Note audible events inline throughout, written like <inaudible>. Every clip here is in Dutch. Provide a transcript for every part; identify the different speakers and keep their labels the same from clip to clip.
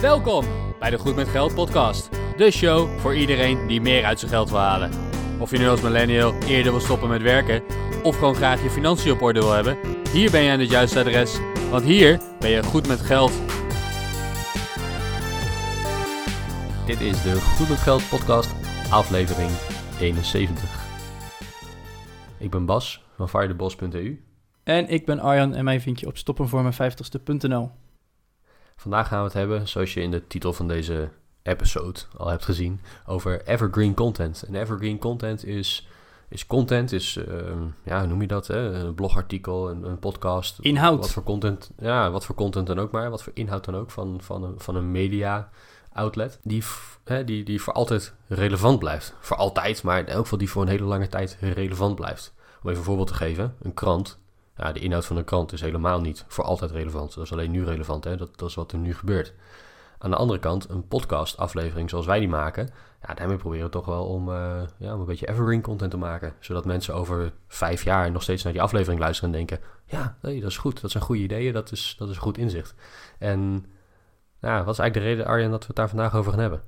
Speaker 1: Welkom bij de Goed met Geld podcast. De show voor iedereen die meer uit zijn geld wil halen. Of je nu als millennial eerder wil stoppen met werken of gewoon graag je financiën op orde wil hebben, hier ben je aan het juiste adres, want hier ben je goed met geld.
Speaker 2: Dit is de Goed met Geld podcast, aflevering 71. Ik ben Bas van firedebos.eu.
Speaker 3: En ik ben Arjan en mij vind je op stoppenvoormijn50ste.nl.
Speaker 2: Vandaag gaan we het hebben, zoals je in de titel van deze episode al hebt gezien, over evergreen content. En evergreen content is, is content, is, ehm, ja, hoe noem je dat? Hè? Een blogartikel, een, een podcast.
Speaker 3: Inhoud.
Speaker 2: Wat voor content, ja, wat voor content dan ook maar. Wat voor inhoud dan ook van, van, een, van een media outlet. Die, hè, die, die voor altijd relevant blijft. Voor altijd, maar in elk geval die voor een hele lange tijd relevant blijft. Om even een voorbeeld te geven, een krant. Ja, de inhoud van een krant is helemaal niet voor altijd relevant. Dat is alleen nu relevant, hè? Dat, dat is wat er nu gebeurt. Aan de andere kant, een podcast-aflevering zoals wij die maken, ja, daarmee proberen we toch wel om, eh, ja, om een beetje evergreen content te maken. Zodat mensen over vijf jaar nog steeds naar die aflevering luisteren en denken: ja, nee, dat is goed, dat zijn goede ideeën, dat is, dat is goed inzicht. En ja, wat is eigenlijk de reden, Arjen, dat we het daar vandaag over gaan hebben?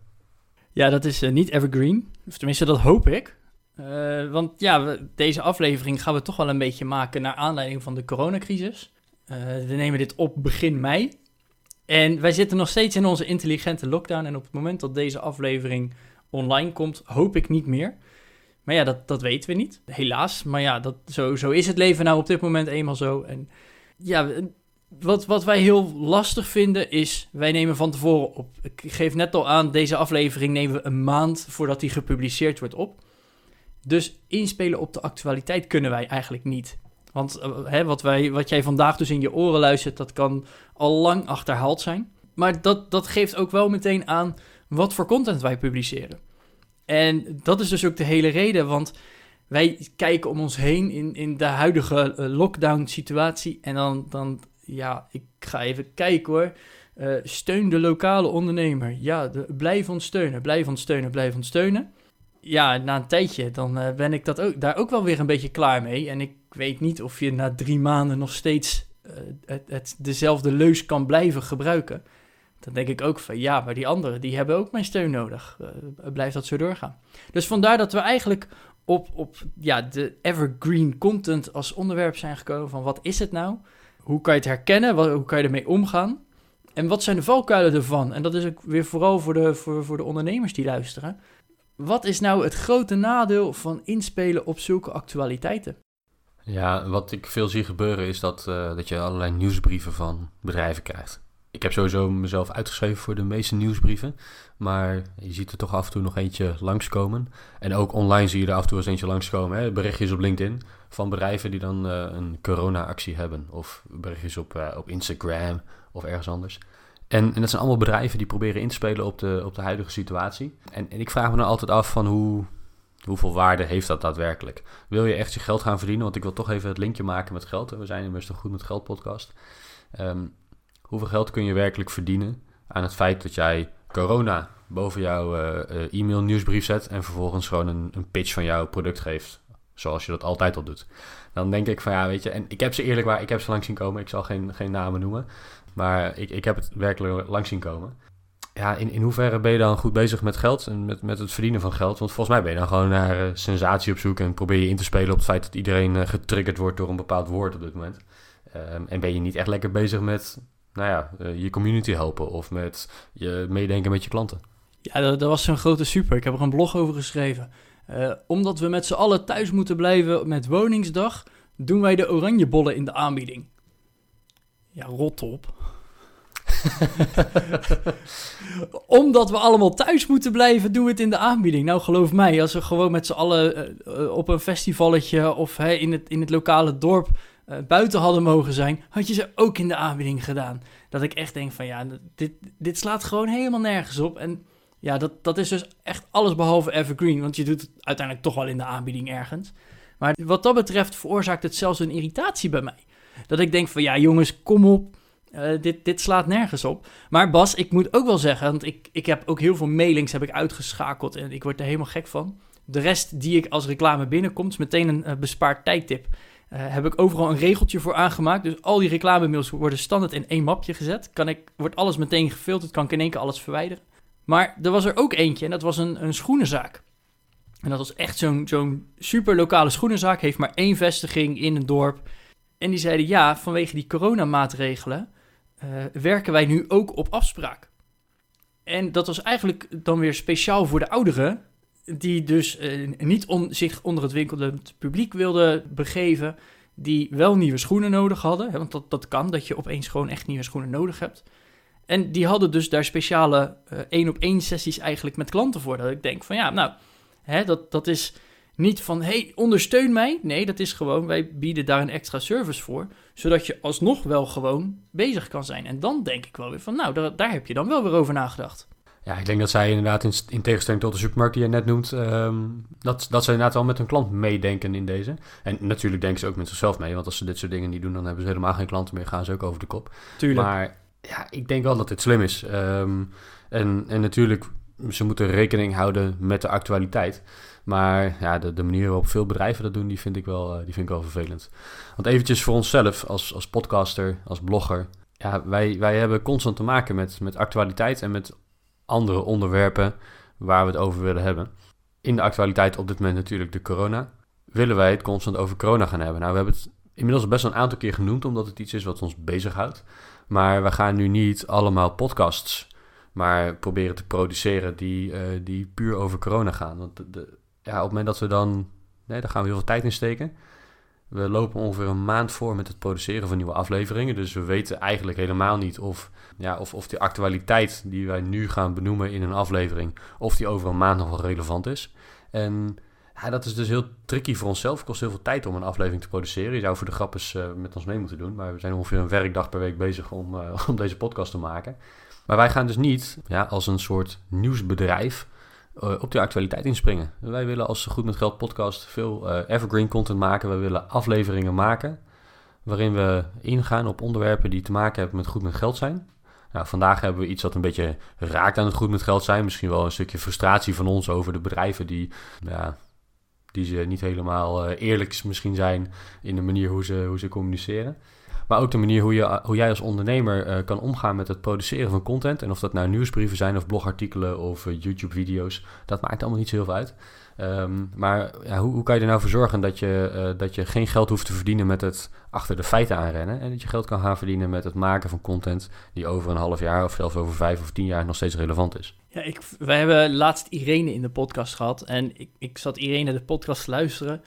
Speaker 3: Ja, dat is eh, niet evergreen. Of tenminste, dat hoop ik. Eh, want ja, deze aflevering gaan we toch wel een beetje maken naar aanleiding van de coronacrisis. Eh, we nemen dit op begin mei. En wij zitten nog steeds in onze intelligente lockdown. En op het moment dat deze aflevering online komt, hoop ik niet meer. Maar ja, dat, dat weten we niet. Helaas. Maar ja, dat, zo, zo is het leven nou op dit moment eenmaal zo. En ja, wat, wat wij heel lastig vinden is, wij nemen van tevoren op. Ik geef net al aan, deze aflevering nemen we een maand voordat die gepubliceerd wordt op. Dus inspelen op de actualiteit kunnen wij eigenlijk niet. Want eh, hè, wat, wij, wat jij vandaag dus in je oren luistert, dat kan al lang achterhaald zijn. Maar dat, dat geeft ook wel meteen aan wat voor content wij publiceren. En dat is dus ook de hele reden, want wij kijken om ons heen in, in de huidige eh, lockdown-situatie. En dan, dan, ja, ik ga even kijken hoor. Eh, steun de lokale ondernemer. Ja, blijf ons steunen, blijf ons steunen, blijf ons steunen. Ja, na een tijdje, dan eh, ben ik dat ook, daar ook wel weer een beetje klaar mee. En ik weet niet of je na drie maanden nog steeds eh, het, dezelfde leus kan blijven gebruiken. Dan denk ik ook van ja, maar die anderen die hebben ook mijn steun nodig. Eh, blijft dat zo doorgaan. Dus vandaar dat we eigenlijk op, op ja, de evergreen content als onderwerp zijn gekomen van wat is het nou? Hoe kan je het herkennen? Hoe kan je ermee omgaan? En wat zijn de valkuilen ervan? En dat is ook weer vooral voor voor, voor de ondernemers die luisteren. Wat is nou het grote nadeel van inspelen op zulke actualiteiten?
Speaker 2: Ja, wat ik veel zie gebeuren is dat, eh, dat je allerlei nieuwsbrieven van bedrijven krijgt. Ik heb sowieso mezelf uitgeschreven voor de meeste nieuwsbrieven. Maar je ziet er toch af en toe nog eentje langskomen. En ook online zie je er af en toe eens eentje langskomen. Hè? Berichtjes op LinkedIn van bedrijven die dan eh, een corona-actie hebben. Of berichtjes op, eh, op Instagram of ergens anders. En, en dat zijn allemaal bedrijven die proberen in te spelen op de, op de huidige situatie. En, en ik vraag me dan altijd af van hoe, hoeveel waarde heeft dat daadwerkelijk? Wil je echt je geld gaan verdienen? Want ik wil toch even het linkje maken met geld. We zijn immers toch goed met geld podcast. Ehm, hoeveel geld kun je werkelijk verdienen aan het feit dat jij corona boven jouw eh, eh, e-mail nieuwsbrief zet en vervolgens gewoon een, een pitch van jouw product geeft, zoals je dat altijd al doet. Dan denk ik van ja, weet je, en ik heb ze eerlijk waar, ik heb ze langs zien komen, ik zal geen, geen namen noemen, maar ik, ik heb het werkelijk langs zien komen. Ja, in, in hoeverre ben je dan goed bezig met geld en met, met het verdienen van geld? Want volgens mij ben je dan gewoon naar eh, sensatie op zoek en probeer je in te spelen op het feit dat iedereen eh, getriggerd wordt door een bepaald woord op dit moment. Ehm, en ben je niet echt lekker bezig met, nou ja, eh, je community helpen of met je meedenken met je klanten?
Speaker 3: Ja, dat, dat was zo'n grote super. Ik heb er een blog over geschreven. Omdat we met z'n allen thuis moeten blijven met Woningsdag, doen wij de oranjebollen in de aanbieding. Ja, rot op. <laughs> Omdat we allemaal thuis moeten blijven, doen we het in de aanbieding. Nou, geloof mij, als we gewoon met z'n allen eh, eh, op een festivalletje of in, het, in het lokale dorp eh, buiten hadden mogen zijn, had je ze ook in de aanbieding gedaan. Dat ik echt denk van ja, dit, dit slaat gewoon helemaal nergens op. En ja, dat, dat is dus echt alles behalve evergreen, want je doet het uiteindelijk toch wel in de aanbieding ergens. Maar wat dat betreft veroorzaakt het zelfs een irritatie bij mij. Dat ik denk van ja jongens, kom op, eh, dit, dit slaat nergens op. Maar Bas, ik moet ook wel zeggen, want ik, ik heb ook heel veel mailings heb ik uitgeschakeld en ik word er helemaal gek van. De rest die ik als reclame binnenkomt, is meteen een eh, bespaard tijdtip. heb ik overal een regeltje voor aangemaakt. Dus al die reclamemails worden standaard in één mapje gezet. Kan ik, wordt alles meteen gefilterd, kan ik in één keer alles verwijderen. Maar er was er ook eentje en dat was een, een schoenenzaak. En dat was echt zo'n zo'n super lokale schoenenzaak. Heeft maar één vestiging in een dorp. En die zeiden ja, vanwege die coronamaatregelen uh, werken wij nu ook op afspraak. En dat was eigenlijk dan weer speciaal voor de ouderen, die dus uh, niet om, zich onder het winkelend publiek wilden begeven, die wel nieuwe schoenen nodig hadden. Hè, want dat, dat kan, dat je opeens gewoon echt nieuwe schoenen nodig hebt. En die hadden dus daar speciale één op één sessies eigenlijk met klanten voor. Dat ik denk van ja, nou, hè, dat, dat is niet van, hey, ondersteun mij. Nee, dat is gewoon, wij bieden daar een extra service voor. Zodat je alsnog wel gewoon bezig kan zijn. En dan denk ik wel weer van, nou, daar, daar heb je dan wel weer over nagedacht.
Speaker 2: Ja, ik denk dat zij inderdaad, in, in tegenstelling tot de supermarkt die je net noemt, um, dat, dat ze inderdaad wel met hun klant meedenken in deze. En natuurlijk denken ze ook met zichzelf mee, want als ze dit soort dingen niet doen, dan hebben ze helemaal geen klanten meer, gaan ze ook over de kop.
Speaker 3: Tuurlijk.
Speaker 2: Maar ja, ik denk wel dat dit slim is. Um, en, en natuurlijk, ze moeten rekening houden met de actualiteit. Maar ja, de, de manier waarop veel bedrijven dat doen, die vind ik wel, eh, die vind ik wel vervelend. Want eventjes voor onszelf, als, als podcaster, als blogger. Ja, wij, wij hebben constant te maken met, met actualiteit en met andere onderwerpen waar we het over willen hebben. In de actualiteit op dit moment natuurlijk de corona. Willen wij het constant over corona gaan hebben? Nou, we hebben het inmiddels best wel een aantal keer genoemd, omdat het iets is wat ons bezighoudt. Maar we gaan nu niet allemaal podcasts maar proberen te produceren die, uh, die puur over corona gaan. Want de, ja, op het moment dat we dan, nee, daar gaan we heel veel tijd in steken. We lopen ongeveer een maand voor met het produceren van nieuwe afleveringen. Dus we weten eigenlijk helemaal niet of, ja, of, of die actualiteit die wij nu gaan benoemen in een aflevering, of die over een maand nog wel relevant is. En ja, dat is dus heel tricky voor onszelf. Het kost heel veel tijd om een aflevering te produceren. Je zou voor de grap eens uh, met ons mee moeten doen. Maar we zijn ongeveer een werkdag per week bezig om, uh, <laughs> om deze podcast te maken. Maar wij gaan dus niet ja, als een soort nieuwsbedrijf op de actualiteit inspringen. Wij willen als Goed met Geld podcast veel uh, evergreen content maken. We willen afleveringen maken waarin we ingaan op onderwerpen die te maken hebben met goed met geld zijn. Nou, vandaag hebben we iets wat een beetje raakt aan het goed met geld zijn. Misschien wel een stukje frustratie van ons over de bedrijven die, ja, die ze niet helemaal uh, eerlijk misschien zijn in de manier hoe ze, hoe ze communiceren. Maar ook de manier hoe, je, hoe jij als ondernemer uh, kan omgaan met het produceren van content. En of dat nou nieuwsbrieven zijn of blogartikelen of uh, YouTube-video's. Dat maakt allemaal niet zo heel veel uit. Um, maar ja, hoe, hoe, kan je er nou voor zorgen dat je, uh, dat je geen geld hoeft te verdienen met het achter de feiten aanrennen. En dat je geld kan gaan verdienen met het maken van content die over een half jaar of zelfs over vijf of tien jaar nog steeds relevant is.
Speaker 3: Ja, ik, wij hebben laatst Irene in de podcast gehad. En ik, ik zat Irene de podcast te luisteren.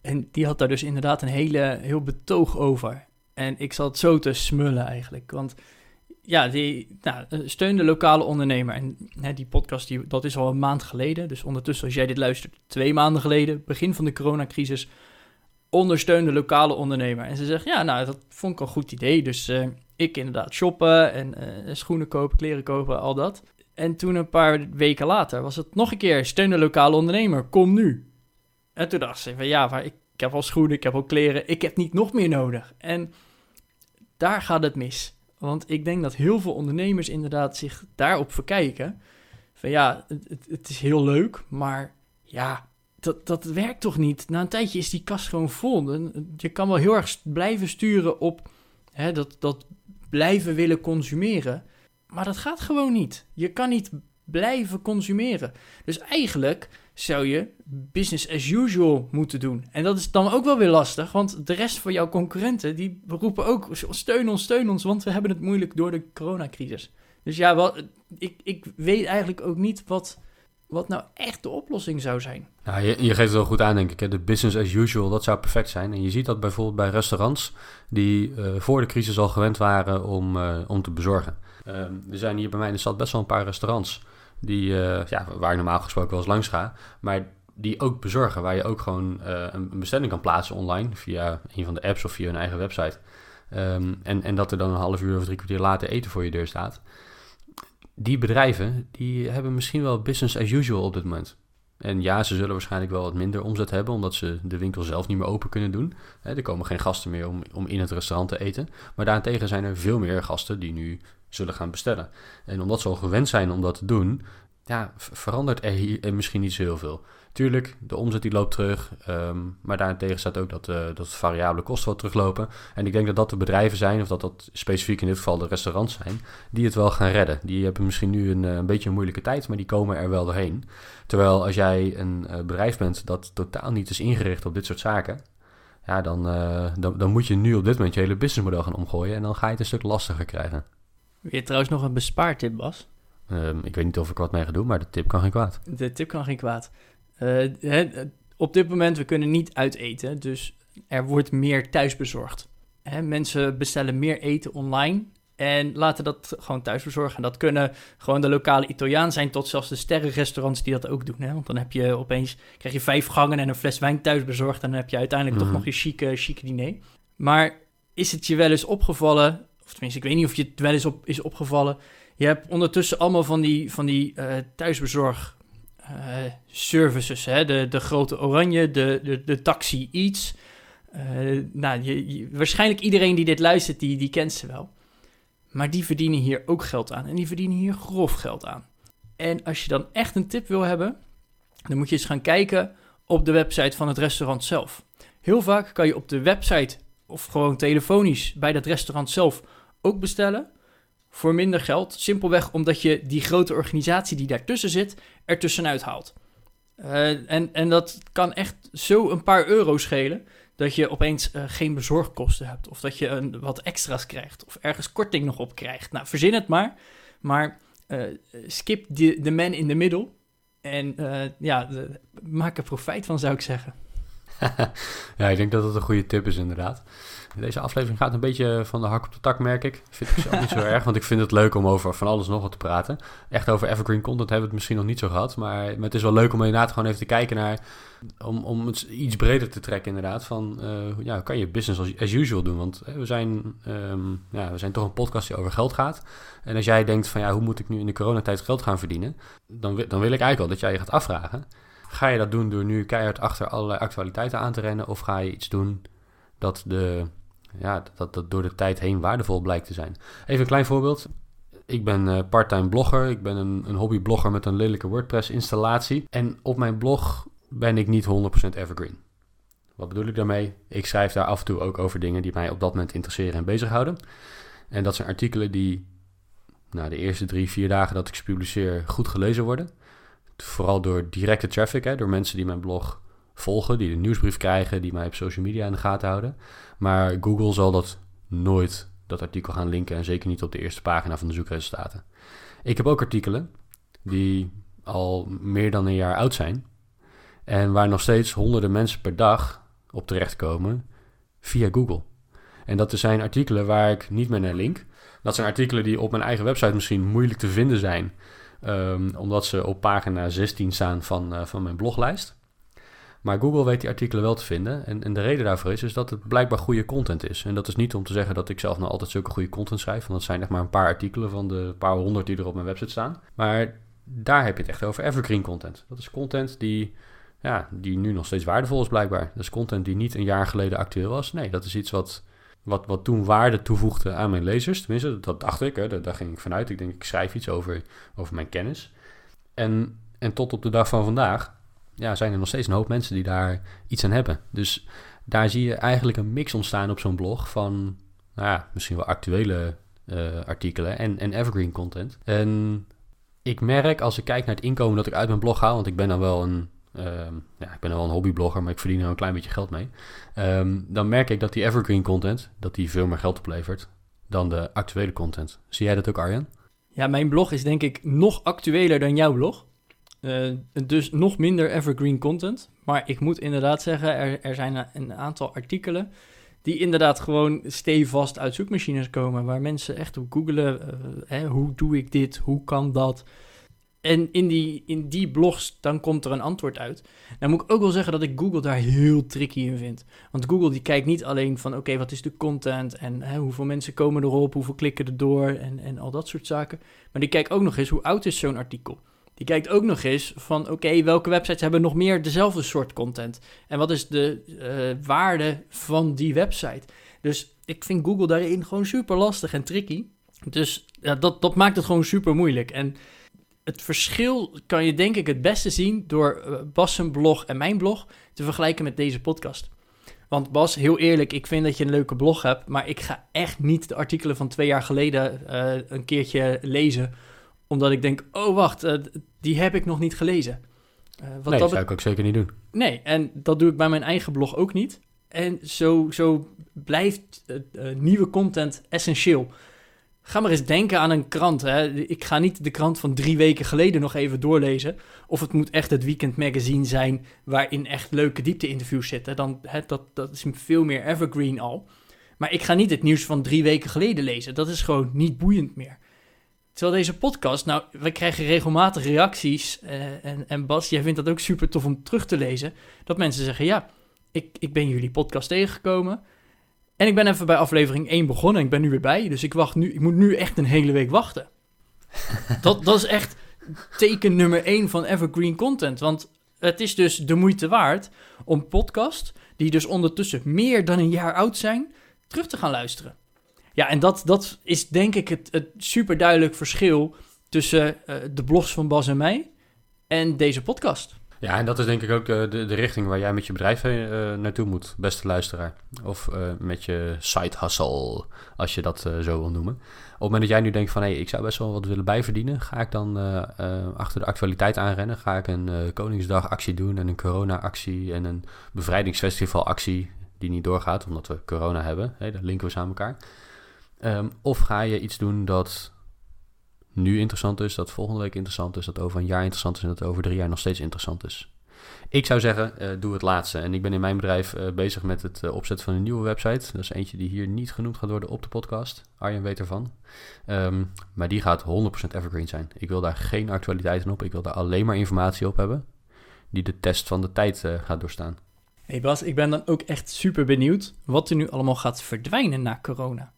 Speaker 3: En die had daar dus inderdaad een hele, heel betoog over. En ik zat zo te smullen eigenlijk. Want ja, die nou, steun de lokale ondernemer. En hè, die podcast, die, dat is al een maand geleden. Dus ondertussen, als jij dit luistert, twee maanden geleden, begin van de coronacrisis, ondersteun de lokale ondernemer. En ze zegt, ja, nou, dat vond ik een goed idee. Dus uh, ik inderdaad shoppen en uh, schoenen kopen, kleren kopen, al dat. En toen een paar weken later was het nog een keer, steun de lokale ondernemer, kom nu. En toen dacht ze van, ja, maar ik, ik heb al schoenen, ik heb al kleren, ik heb niet nog meer nodig. En daar gaat het mis. Want ik denk dat heel veel ondernemers inderdaad zich daarop verkijken. Van ja, het, het is heel leuk, maar ja, dat, dat werkt toch niet? Na een tijdje is die kast gewoon vol. Je kan wel heel erg blijven sturen op hè, dat, dat blijven willen consumeren. Maar dat gaat gewoon niet. Je kan niet blijven consumeren. Dus eigenlijk zou je business as usual moeten doen. En dat is dan ook wel weer lastig, want de rest van jouw concurrenten die roepen ook steun ons, steun ons, want we hebben het moeilijk door de coronacrisis. Dus ja, wel, ik, ik weet eigenlijk ook niet wat, wat nou echt de oplossing zou zijn.
Speaker 2: Ja, je, je geeft het wel goed aan, denk ik. Hè? De business as usual, dat zou perfect zijn. En je ziet dat bijvoorbeeld bij restaurants die uh, voor de crisis al gewend waren om, uh, om te bezorgen. Er zijn hier bij mij in de stad best wel een paar restaurants die, uh, ja, waar ik normaal gesproken wel eens langs ga. Maar die ook bezorgen, waar je ook gewoon uh, een bestelling kan plaatsen online via een van de apps of via hun eigen website. Um, en, en dat er dan een half uur of drie kwartier later eten voor je deur staat. Die bedrijven, die hebben misschien wel business as usual op dit moment. En ja, ze zullen waarschijnlijk wel wat minder omzet hebben, omdat ze de winkel zelf niet meer open kunnen doen. er komen geen gasten meer om, om in het restaurant te eten. Maar daarentegen zijn er veel meer gasten die nu zullen gaan bestellen. En omdat ze al gewend zijn om dat te doen, ja, verandert er hier misschien niet zo heel veel. Tuurlijk, de omzet die loopt terug. Um, maar daarentegen staat ook dat, uh, dat variabele kosten wat teruglopen. En ik denk dat dat de bedrijven zijn, of dat dat specifiek in dit geval de restaurants zijn, die het wel gaan redden. Die hebben misschien nu een, een beetje een moeilijke tijd, maar die komen er wel doorheen. Terwijl als jij een bedrijf bent dat totaal niet is ingericht op dit soort zaken, ja, dan, dan, dan moet je nu op dit moment je hele businessmodel gaan omgooien en dan ga je het een stuk lastiger krijgen.
Speaker 3: Je trouwens nog een bespaartip, Bas?
Speaker 2: Um, ik weet niet of ik wat mee ga doen, maar de tip kan geen kwaad.
Speaker 3: De tip kan geen kwaad. Uh, op dit moment, we kunnen niet uiteten, dus er wordt meer thuisbezorgd. Hè, mensen bestellen meer eten online en laten dat gewoon thuis bezorgen. En dat kunnen gewoon de lokale Italiaan zijn, tot zelfs de sterrenrestaurants die dat ook doen. Hè? Want dan heb je opeens, krijg je vijf gangen en een fles wijn thuis bezorgd. En dan heb je uiteindelijk toch nog je chique, chique diner. Maar is het je wel eens opgevallen, of tenminste, ik weet niet of je het wel eens op, is opgevallen. Je hebt ondertussen allemaal van die, van die uh, thuisbezorg uh, services. Hè? De, de grote oranje, de, de, de taxi iets. Uh, nou, je, waarschijnlijk iedereen die dit luistert, die, die kent ze wel. Maar die verdienen hier ook geld aan. En die verdienen hier grof geld aan. En als je dan echt een tip wil hebben, dan moet je eens gaan kijken op de website van het restaurant zelf. Heel vaak kan je op de website of gewoon telefonisch bij dat restaurant zelf ook bestellen voor minder geld. Simpelweg omdat je die grote organisatie die daartussen zit, er tussenuit haalt. Uh, en, en dat kan echt zo een paar euro schelen dat je opeens uh, geen bezorgkosten hebt. Of dat je een, wat extra's krijgt. Of ergens korting nog op krijgt. Nou, verzin het maar. Maar uh, skip de, man in de middel. En ja, de, maak er profijt van, zou ik zeggen. <laughs>
Speaker 2: ja, ik denk dat dat een goede tip is, inderdaad. Deze aflevering gaat een beetje van de hak op de tak, merk ik. Vind ik zelf niet zo <laughs> erg, want ik vind het leuk om over van alles nog wat te praten. Echt over evergreen content hebben we het misschien nog niet zo gehad. Maar, maar het is wel leuk om inderdaad gewoon even te kijken naar... Om, om het iets breder te trekken inderdaad. Van, uh, ja, kan je business as, as usual doen? Want we, zijn, um, ja, we zijn toch een podcast die over geld gaat. En als jij denkt van, ja, hoe moet ik nu in de coronatijd geld gaan verdienen? Dan, dan wil ik eigenlijk wel dat jij je gaat afvragen... Ga je dat doen door nu keihard achter allerlei actualiteiten aan te rennen? Of ga je iets doen dat, de, ja, dat, dat door de tijd heen waardevol blijkt te zijn? Even een klein voorbeeld. Ik ben uh, parttime blogger. Ik ben een, een hobbyblogger met een lelijke WordPress-installatie. En op mijn blog ben ik niet 100% evergreen. Wat bedoel ik daarmee? Ik schrijf daar af en toe ook over dingen die mij op dat moment interesseren en bezighouden. En dat zijn artikelen die nou, de eerste drie, vier dagen dat ik ze publiceer goed gelezen worden. Vooral door directe traffic, hè, door mensen die mijn blog volgen, die de nieuwsbrief krijgen, die mij op social media in de gaten houden. Maar Google zal dat nooit, dat artikel gaan linken en zeker niet op de eerste pagina van de zoekresultaten. Ik heb ook artikelen die al meer dan een jaar oud zijn en waar nog steeds honderden mensen per dag op terechtkomen via Google. En dat zijn artikelen waar ik niet meer naar link. Dat zijn artikelen die op mijn eigen website misschien moeilijk te vinden zijn, Um, omdat ze op pagina 16 staan van, uh, van mijn bloglijst. Maar Google weet die artikelen wel te vinden. En, en, de reden daarvoor is, is dat het blijkbaar goede content is. En dat is niet om te zeggen dat ik zelf nou altijd zulke goede content schrijf. Want dat zijn echt maar een paar artikelen van de paar honderd die er op mijn website staan. Maar daar heb je het echt over evergreen content. Dat is content die, ja, die nu nog steeds waardevol is blijkbaar. Dat is content die niet een jaar geleden actueel was. Nee, dat is iets wat wat, wat toen waarde toevoegde aan mijn lezers. Tenminste, dat dacht ik, hè, daar, daar ging ik vanuit. Ik denk, ik schrijf iets over, over mijn kennis. En, en tot op de dag van vandaag ja, zijn er nog steeds een hoop mensen die daar iets aan hebben. Dus daar zie je eigenlijk een mix ontstaan op zo'n blog van nou ja, misschien wel actuele uh, artikelen en, en evergreen content. En ik merk als ik kijk naar het inkomen dat ik uit mijn blog haal, want ik ben dan wel een Um, ja, ik ben wel een hobbyblogger, maar ik verdien er een klein beetje geld mee. Um, dan merk ik dat die evergreen content, dat die veel meer geld oplevert dan de actuele content. Zie jij dat ook, Arjan?
Speaker 3: Ja, mijn blog is denk ik nog actueler dan jouw blog. Uh, dus nog minder evergreen content. Maar ik moet inderdaad zeggen, er, er zijn een aantal artikelen die inderdaad gewoon stevast uit zoekmachines komen. Waar mensen echt op googelen, hè, hoe doe ik dit, hoe kan dat... En in die, in die blogs, dan komt er een antwoord uit. Dan moet ik ook wel zeggen dat ik Google daar heel tricky in vind. Want Google die kijkt niet alleen van, oké, wat is de content en hè, hoeveel mensen komen erop, hoeveel klikken er door en, en al dat soort zaken. Maar die kijkt ook nog eens, hoe oud is zo'n artikel? Die kijkt ook nog eens van, oké, welke websites hebben nog meer dezelfde soort content? En wat is de uh, waarde van die website? Dus ik vind Google daarin gewoon super lastig en tricky. Dus ja, dat, dat maakt het gewoon super moeilijk. En het verschil kan je denk ik het beste zien door uh, Bas zijn blog en mijn blog te vergelijken met deze podcast. Want Bas, heel eerlijk, ik vind dat je een leuke blog hebt, maar ik ga echt niet de artikelen van twee jaar geleden uh, een keertje lezen, omdat ik denk, oh wacht, uh, die heb ik nog niet gelezen.
Speaker 2: wat nee, dat zou ik ook zeker niet doen.
Speaker 3: Nee, en dat doe ik bij mijn eigen blog ook niet. En zo, zo blijft nieuwe content essentieel. Ga maar eens denken aan een krant. Hè. Ik ga niet de krant van drie weken geleden nog even doorlezen. Of het moet echt het Weekend Magazine zijn waarin echt leuke diepte-interviews zitten. Dan, hè, dat, dat is veel meer evergreen al. Maar ik ga niet het nieuws van drie weken geleden lezen. Dat is gewoon niet boeiend meer. Terwijl deze podcast, nou, we krijgen regelmatig reacties. Uh, en, en Bas, jij vindt dat ook super tof om terug te lezen. Dat mensen zeggen, ja, ik, ik ben jullie podcast tegengekomen. En ik ben even bij aflevering 1 begonnen. Ik ben nu weer bij. Dus ik, wacht nu, ik moet nu echt een hele week wachten. <laughs> dat, dat is echt teken nummer 1 van evergreen content. Want het is dus de moeite waard om podcast, die dus ondertussen meer dan een jaar oud zijn, terug te gaan luisteren. Ja, en dat, dat is denk ik het, het super duidelijk verschil tussen uh, de blogs van Bas en mij en deze podcast.
Speaker 2: Ja, en dat is denk ik ook de, de, richting waar jij met je bedrijf uh, naartoe moet, beste luisteraar. Of uh, met je side hustle, als je dat zo wil noemen. Op het moment dat jij nu denkt van, hé, hey, ik zou best wel wat willen bijverdienen, ga ik dan achter de actualiteit aanrennen? Ga ik een Koningsdag actie doen en een corona-actie en een bevrijdingsfestival actie die niet doorgaat, omdat we corona hebben. Hey, dat linken we samen elkaar. Um, of ga je iets doen dat nu interessant is, dat volgende week interessant is, dat over een jaar interessant is en dat over drie jaar nog steeds interessant is. Ik zou zeggen, uh, doe het laatste. En ik ben in mijn bedrijf uh, bezig met het uh, opzetten van een nieuwe website. Dat is eentje die hier niet genoemd gaat worden op de podcast. Arjen weet ervan. Um, maar die gaat 100% evergreen zijn. Ik wil daar geen actualiteiten op. Ik wil daar alleen maar informatie op hebben die de test van de tijd gaat doorstaan.
Speaker 3: Hey Bas, ik ben dan ook echt super benieuwd wat er nu allemaal gaat verdwijnen na corona.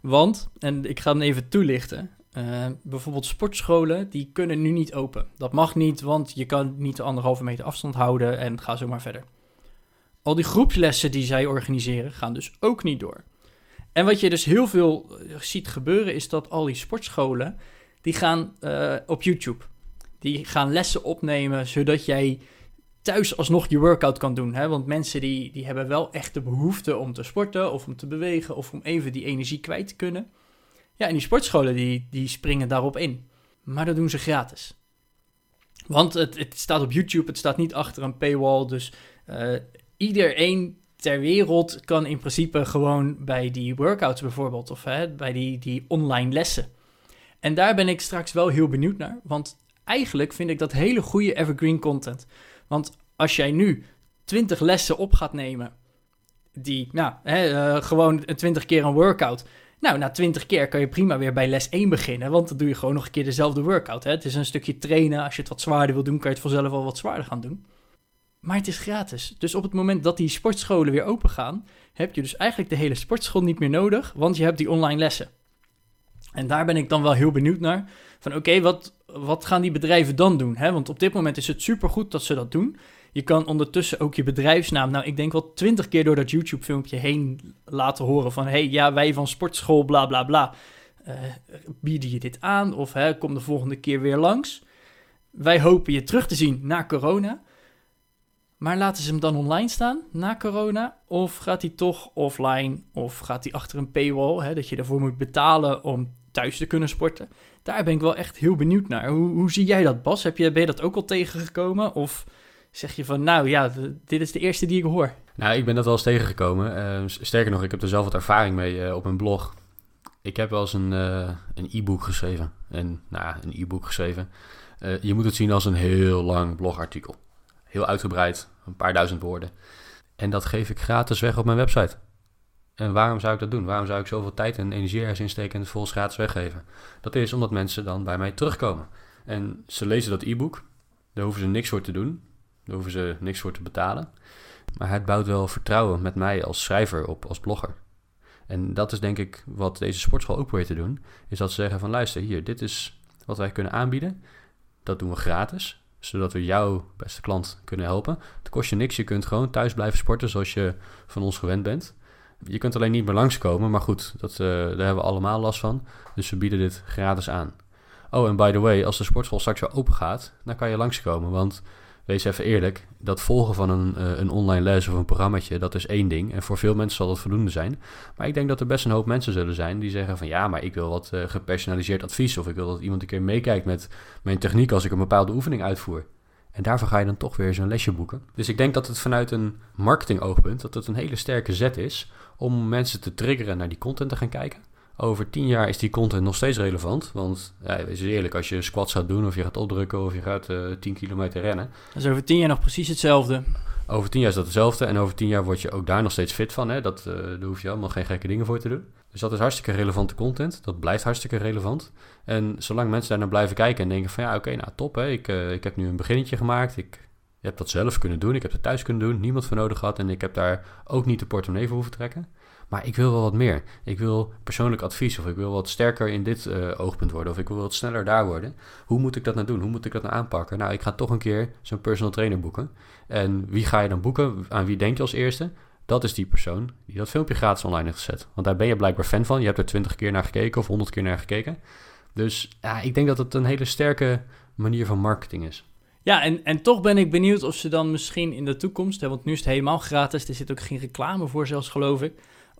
Speaker 3: Want, en ik ga hem even toelichten, uh, bijvoorbeeld sportscholen, die kunnen nu niet open. Dat mag niet, want je kan niet de anderhalve meter afstand houden en ga zo maar verder. Al die groepslessen die zij organiseren, gaan dus ook niet door. En wat je dus heel veel eh, ziet gebeuren, is dat al die sportscholen, die gaan uh, op YouTube. Die gaan lessen opnemen, zodat jij thuis alsnog je workout kan doen. Hè? Want mensen die, die hebben wel echt de behoefte om te sporten of om te bewegen of om even die energie kwijt te kunnen. Ja, en die sportscholen die, die springen daarop in. Maar dat doen ze gratis. Want het, het staat op YouTube, het staat niet achter een paywall. Dus uh, iedereen ter wereld kan in principe gewoon bij die workouts bijvoorbeeld, of hè, bij die, die online lessen. En daar ben ik straks wel heel benieuwd naar, want eigenlijk vind ik dat hele goede evergreen content. Want als jij nu 20 lessen op gaat nemen, die, nou, hè, uh, gewoon 20 keer een workout, nou, na twintig keer kan je prima weer bij les 1 beginnen, want dan doe je gewoon nog een keer dezelfde workout. Hè? Het is een stukje trainen. Als je het wat zwaarder wil doen, kan je het vanzelf al wat zwaarder gaan doen. Maar het is gratis. Dus op het moment dat die sportscholen weer open gaan, heb je dus eigenlijk de hele sportschool niet meer nodig, want je hebt die online lessen. En daar ben ik dan wel heel benieuwd naar. Van oké, wat, wat gaan die bedrijven dan doen? Hè? Want op dit moment is het supergoed dat ze dat doen. Je kan ondertussen ook je bedrijfsnaam, nou ik denk wel twintig keer door dat YouTube filmpje heen laten horen van hey, ja wij van sportschool bla bla bla, uh, bieden je dit aan of hè, kom de volgende keer weer langs. Wij hopen je terug te zien na corona. Maar laten ze hem dan online staan na corona? Of gaat hij toch offline? Of gaat hij achter een paywall, hè, dat je ervoor moet betalen om thuis te kunnen sporten? Daar ben ik wel echt heel benieuwd naar. Hoe, hoe zie jij dat, Bas? Heb je, ben je dat ook al tegengekomen? Of zeg je van, nou ja, dit is de eerste die ik hoor?
Speaker 2: Nou, ik ben dat wel eens tegengekomen. Uh, sterker nog, ik heb er zelf wat ervaring mee uh, op mijn blog. Ik heb wel eens een uh, een e-book geschreven. En, nou, een e-book geschreven. je moet het zien als een heel lang blogartikel. Heel uitgebreid, een paar duizend woorden. En dat geef ik gratis weg op mijn website. En waarom zou ik dat doen? Waarom zou ik zoveel tijd en energie ergens insteken en het volgens gratis weggeven? Dat is omdat mensen dan bij mij terugkomen. En ze lezen dat e-book, daar hoeven ze niks voor te doen. Daar hoeven ze niks voor te betalen. Maar het bouwt wel vertrouwen met mij als schrijver op, als blogger. En dat is denk ik wat deze sportschool ook probeert te doen. Is dat ze zeggen van luister, hier, dit is wat wij kunnen aanbieden. Dat doen we gratis zodat we jouw beste klant kunnen helpen. Het kost je niks, je kunt gewoon thuis blijven sporten zoals je van ons gewend bent. Je kunt alleen niet meer langskomen, maar goed, dat, uh, daar hebben we allemaal last van. Dus we bieden dit gratis aan. Oh, en by the way, als de sportschool straks weer open gaat, dan kan je langskomen. Want wees even eerlijk, dat volgen van een, uh, een online les of een programmaatje, dat is één ding. En voor veel mensen zal dat voldoende zijn. Maar ik denk dat er best een hoop mensen zullen zijn die zeggen van ja, maar ik wil wat uh, gepersonaliseerd advies. Of ik wil dat iemand een keer meekijkt met mijn techniek als ik een bepaalde oefening uitvoer. En daarvoor ga je dan toch weer zo'n lesje boeken. Dus ik denk dat het vanuit een marketingoogpunt, dat het een hele sterke zet is om mensen te triggeren naar die content te gaan kijken. Over tien jaar is die content nog steeds relevant. Want ja, wees eerlijk, als je squats gaat doen of je gaat opdrukken of je gaat uh, 10 kilometer rennen.
Speaker 3: Dat is over tien jaar nog precies hetzelfde.
Speaker 2: Over tien jaar is dat hetzelfde. En over tien jaar word je ook daar nog steeds fit van. Hè? Dat, uh, daar hoef je allemaal geen gekke dingen voor te doen. Dus dat is hartstikke relevante content. Dat blijft hartstikke relevant. En zolang mensen daar naar blijven kijken en denken van ja, oké, nou top. Hè? Ik, uh, ik heb nu een beginnetje gemaakt. Ik heb dat zelf kunnen doen. Ik heb het thuis kunnen doen. Niemand voor nodig gehad. En ik heb daar ook niet de portemonnee voor hoeven trekken. Maar ik wil wel wat meer. Ik wil persoonlijk advies of ik wil wat sterker in dit uh, oogpunt worden of ik wil wat sneller daar worden. Hoe moet ik dat nou doen? Hoe moet ik dat nou aanpakken? Nou, ik ga toch een keer zo'n personal trainer boeken. En wie ga je dan boeken? Aan wie denk je als eerste? Dat is die persoon die dat filmpje gratis online heeft gezet. Want daar ben je blijkbaar fan van. Je hebt er twintig keer naar gekeken of honderd keer naar gekeken. Dus ja, ik denk dat het een hele sterke manier van marketing is.
Speaker 3: Ja, en, en toch ben ik benieuwd of ze dan misschien in de toekomst, hè, want nu is het helemaal gratis, er zit ook geen reclame voor zelfs geloof ik,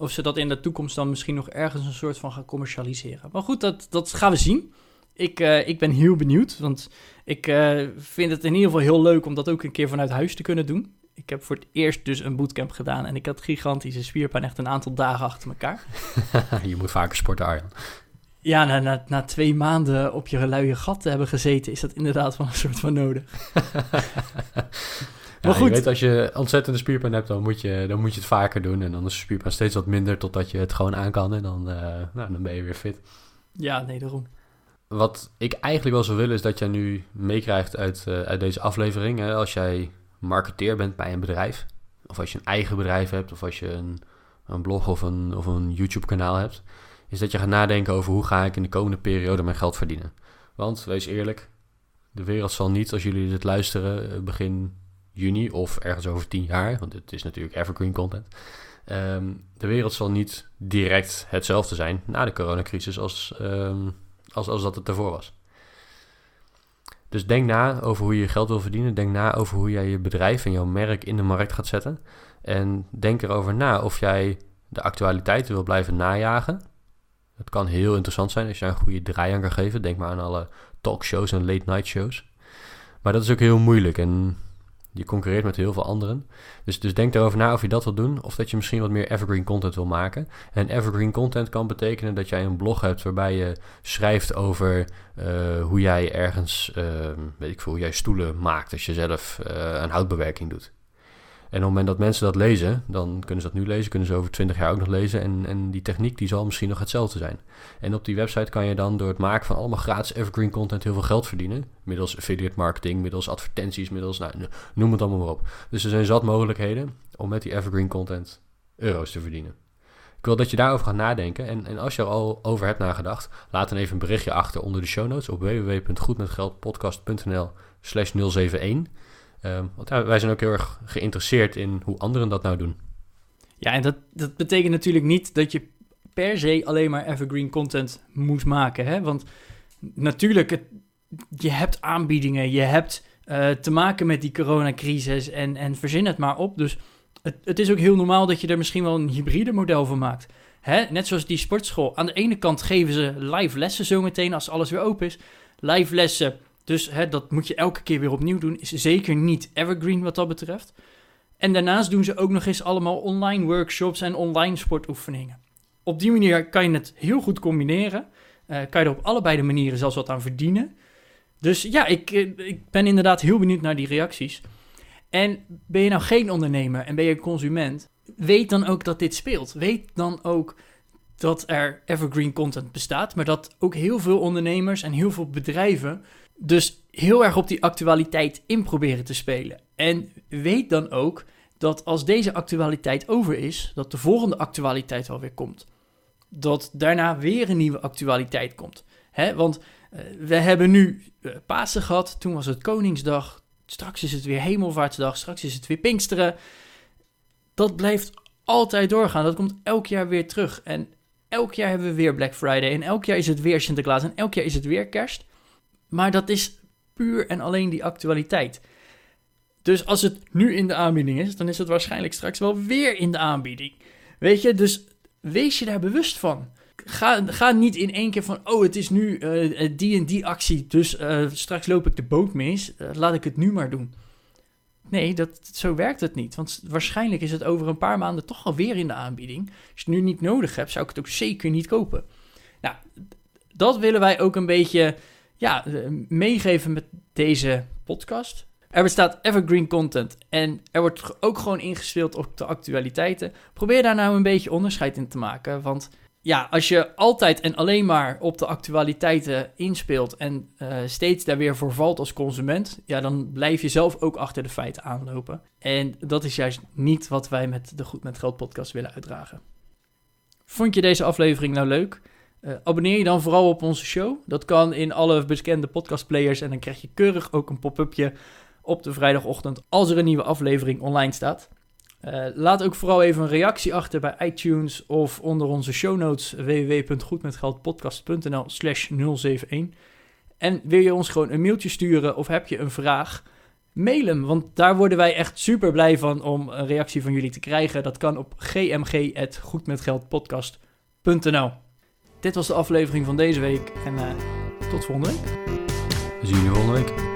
Speaker 3: of ze dat in de toekomst dan misschien nog ergens een soort van gaan commercialiseren. Maar goed, dat, dat gaan we zien. Ik, uh, ik ben heel benieuwd, want ik uh, vind het in ieder geval heel leuk om dat ook een keer vanuit huis te kunnen doen. Ik heb voor het eerst dus een bootcamp gedaan en ik had gigantische spierpijn echt een aantal dagen achter elkaar. <laughs>
Speaker 2: je moet vaker sporten, Arjan.
Speaker 3: Ja, na, na, na, twee maanden op je luie gat te hebben gezeten, is dat inderdaad wel een soort van nodig. <laughs>
Speaker 2: Ja, maar goed. Je weet, als je ontzettende spierpijn hebt, dan moet, je, dan moet je het vaker doen. En dan is de spierpijn steeds wat minder totdat je het gewoon aan kan. En dan, uh, nou, dan ben je weer fit.
Speaker 3: Ja, nee, daarom.
Speaker 2: Wat ik eigenlijk wel zou willen, is dat jij nu meekrijgt uit, uh, uit deze aflevering. Hè? Als jij marketeer bent bij een bedrijf, of als je een eigen bedrijf hebt, of als je een, een blog of een, of een YouTube-kanaal hebt, is dat je gaat nadenken over hoe ga ik in de komende periode mijn geld verdienen. Want, wees eerlijk, de wereld zal niet, als jullie dit luisteren, begin juni of ergens over tien jaar, want het is natuurlijk evergreen content. Um, de wereld zal niet direct hetzelfde zijn na de coronacrisis als, um, als, als dat het ervoor was. Dus denk na over hoe je je geld wil verdienen. Denk na over hoe jij je bedrijf en jouw merk in de markt gaat zetten. En denk erover na of jij de actualiteiten wil blijven najagen. Het kan heel interessant zijn als je een goede draai aan kan geven. Denk maar aan alle talkshows en late night shows. Maar dat is ook heel moeilijk. En je concurreert met heel veel anderen. Dus, dus denk erover na of je dat wil doen. Of dat je misschien wat meer evergreen content wil maken. En evergreen content kan betekenen dat jij een blog hebt waarbij je schrijft over uh, hoe jij ergens, uh, weet ik veel, hoe jij stoelen maakt als je zelf uh, een houtbewerking doet. En op het moment dat mensen dat lezen, dan kunnen ze dat nu lezen, kunnen ze over 20 jaar ook nog lezen. En, en die techniek die zal misschien nog hetzelfde zijn. En op die website kan je dan door het maken van allemaal gratis evergreen content heel veel geld verdienen. Middels affiliate marketing, middels advertenties, middels, nou, noem het allemaal maar op. Dus er zijn zat mogelijkheden om met die evergreen content euro's te verdienen. Ik wil dat je daarover gaat nadenken. En, en als je er al over hebt nagedacht, laat dan even een berichtje achter onder de show notes op www.goedmetgeldpodcast.nl slash 071. Ja, wij zijn ook heel erg geïnteresseerd in hoe anderen dat nou doen.
Speaker 3: Ja, en dat, dat betekent natuurlijk niet dat je per se alleen maar evergreen content moet maken. Hè? Want natuurlijk, je hebt aanbiedingen, je hebt uh, te maken met die coronacrisis en, en verzin het maar op. Dus het, het is ook heel normaal dat je er misschien wel een hybride model van maakt. Hè? Net zoals die sportschool. Aan de ene kant geven ze live lessen zometeen als alles weer open is. Live lessen dus hè, dat moet je elke keer weer opnieuw doen. Is zeker niet evergreen wat dat betreft. En daarnaast doen ze ook nog eens allemaal online workshops en online sportoefeningen. Op die manier kan je het heel goed combineren. Uh, kan je er op allebei de manieren zelfs wat aan verdienen. Dus ja, ik, eh, ik ben inderdaad heel benieuwd naar die reacties. En ben je nou geen ondernemer en ben je een consument, weet dan ook dat dit speelt. Weet dan ook dat er evergreen content bestaat, maar dat ook heel veel ondernemers en heel veel bedrijven dus heel erg op die actualiteit in proberen te spelen. En weet dan ook dat als deze actualiteit over is, dat de volgende actualiteit alweer komt. Dat daarna weer een nieuwe actualiteit komt. Hè? Want uh, we hebben nu uh, Pasen gehad, toen was het Koningsdag, straks is het weer Hemelvaartsdag, straks is het weer Pinksteren. Dat blijft altijd doorgaan, dat komt elk jaar weer terug. En elk jaar hebben we weer Black Friday en elk jaar is het weer Sinterklaas en elk jaar is het weer Kerst. Maar dat is puur en alleen die actualiteit. Dus als het nu in de aanbieding is, dan is het waarschijnlijk straks wel weer in de aanbieding. Weet je, dus wees je daar bewust van. Ga, ga niet in één keer van, oh, het is nu uh, die en die actie, dus uh, straks loop ik de boot mis, laat ik het nu maar doen. Nee, dat, zo werkt het niet. Want waarschijnlijk is het over een paar maanden toch alweer in de aanbieding. Als je het nu niet nodig hebt, zou ik het ook zeker niet kopen. Nou, dat willen wij ook een beetje ja, meegeven met deze podcast. Er bestaat evergreen content en er wordt ook gewoon ingespeeld op de actualiteiten. Probeer daar nou een beetje onderscheid in te maken, want ja, als je altijd en alleen maar op de actualiteiten inspeelt en uh, steeds daar weer voor valt als consument, ja, dan blijf je zelf ook achter de feiten aanlopen. En dat is juist niet wat wij met de Goed met Geld podcast willen uitdragen. Vond je deze aflevering nou leuk? Uh, abonneer je dan vooral op onze show. Dat kan in alle bekende podcastplayers en dan krijg je keurig ook een pop-upje op de vrijdagochtend als er een nieuwe aflevering online staat. Uh, laat ook vooral even een reactie achter bij iTunes of onder onze show notes www.goedmetgeldpodcast.nl slash 071. En wil je ons gewoon een mailtje sturen of heb je een vraag, mail hem, want daar worden wij echt super blij van om een reactie van jullie te krijgen. Dat kan op gmg.goedmetgeldpodcast.nl Dit was de aflevering van deze week en uh, tot volgende week.
Speaker 2: We zien jullie volgende week.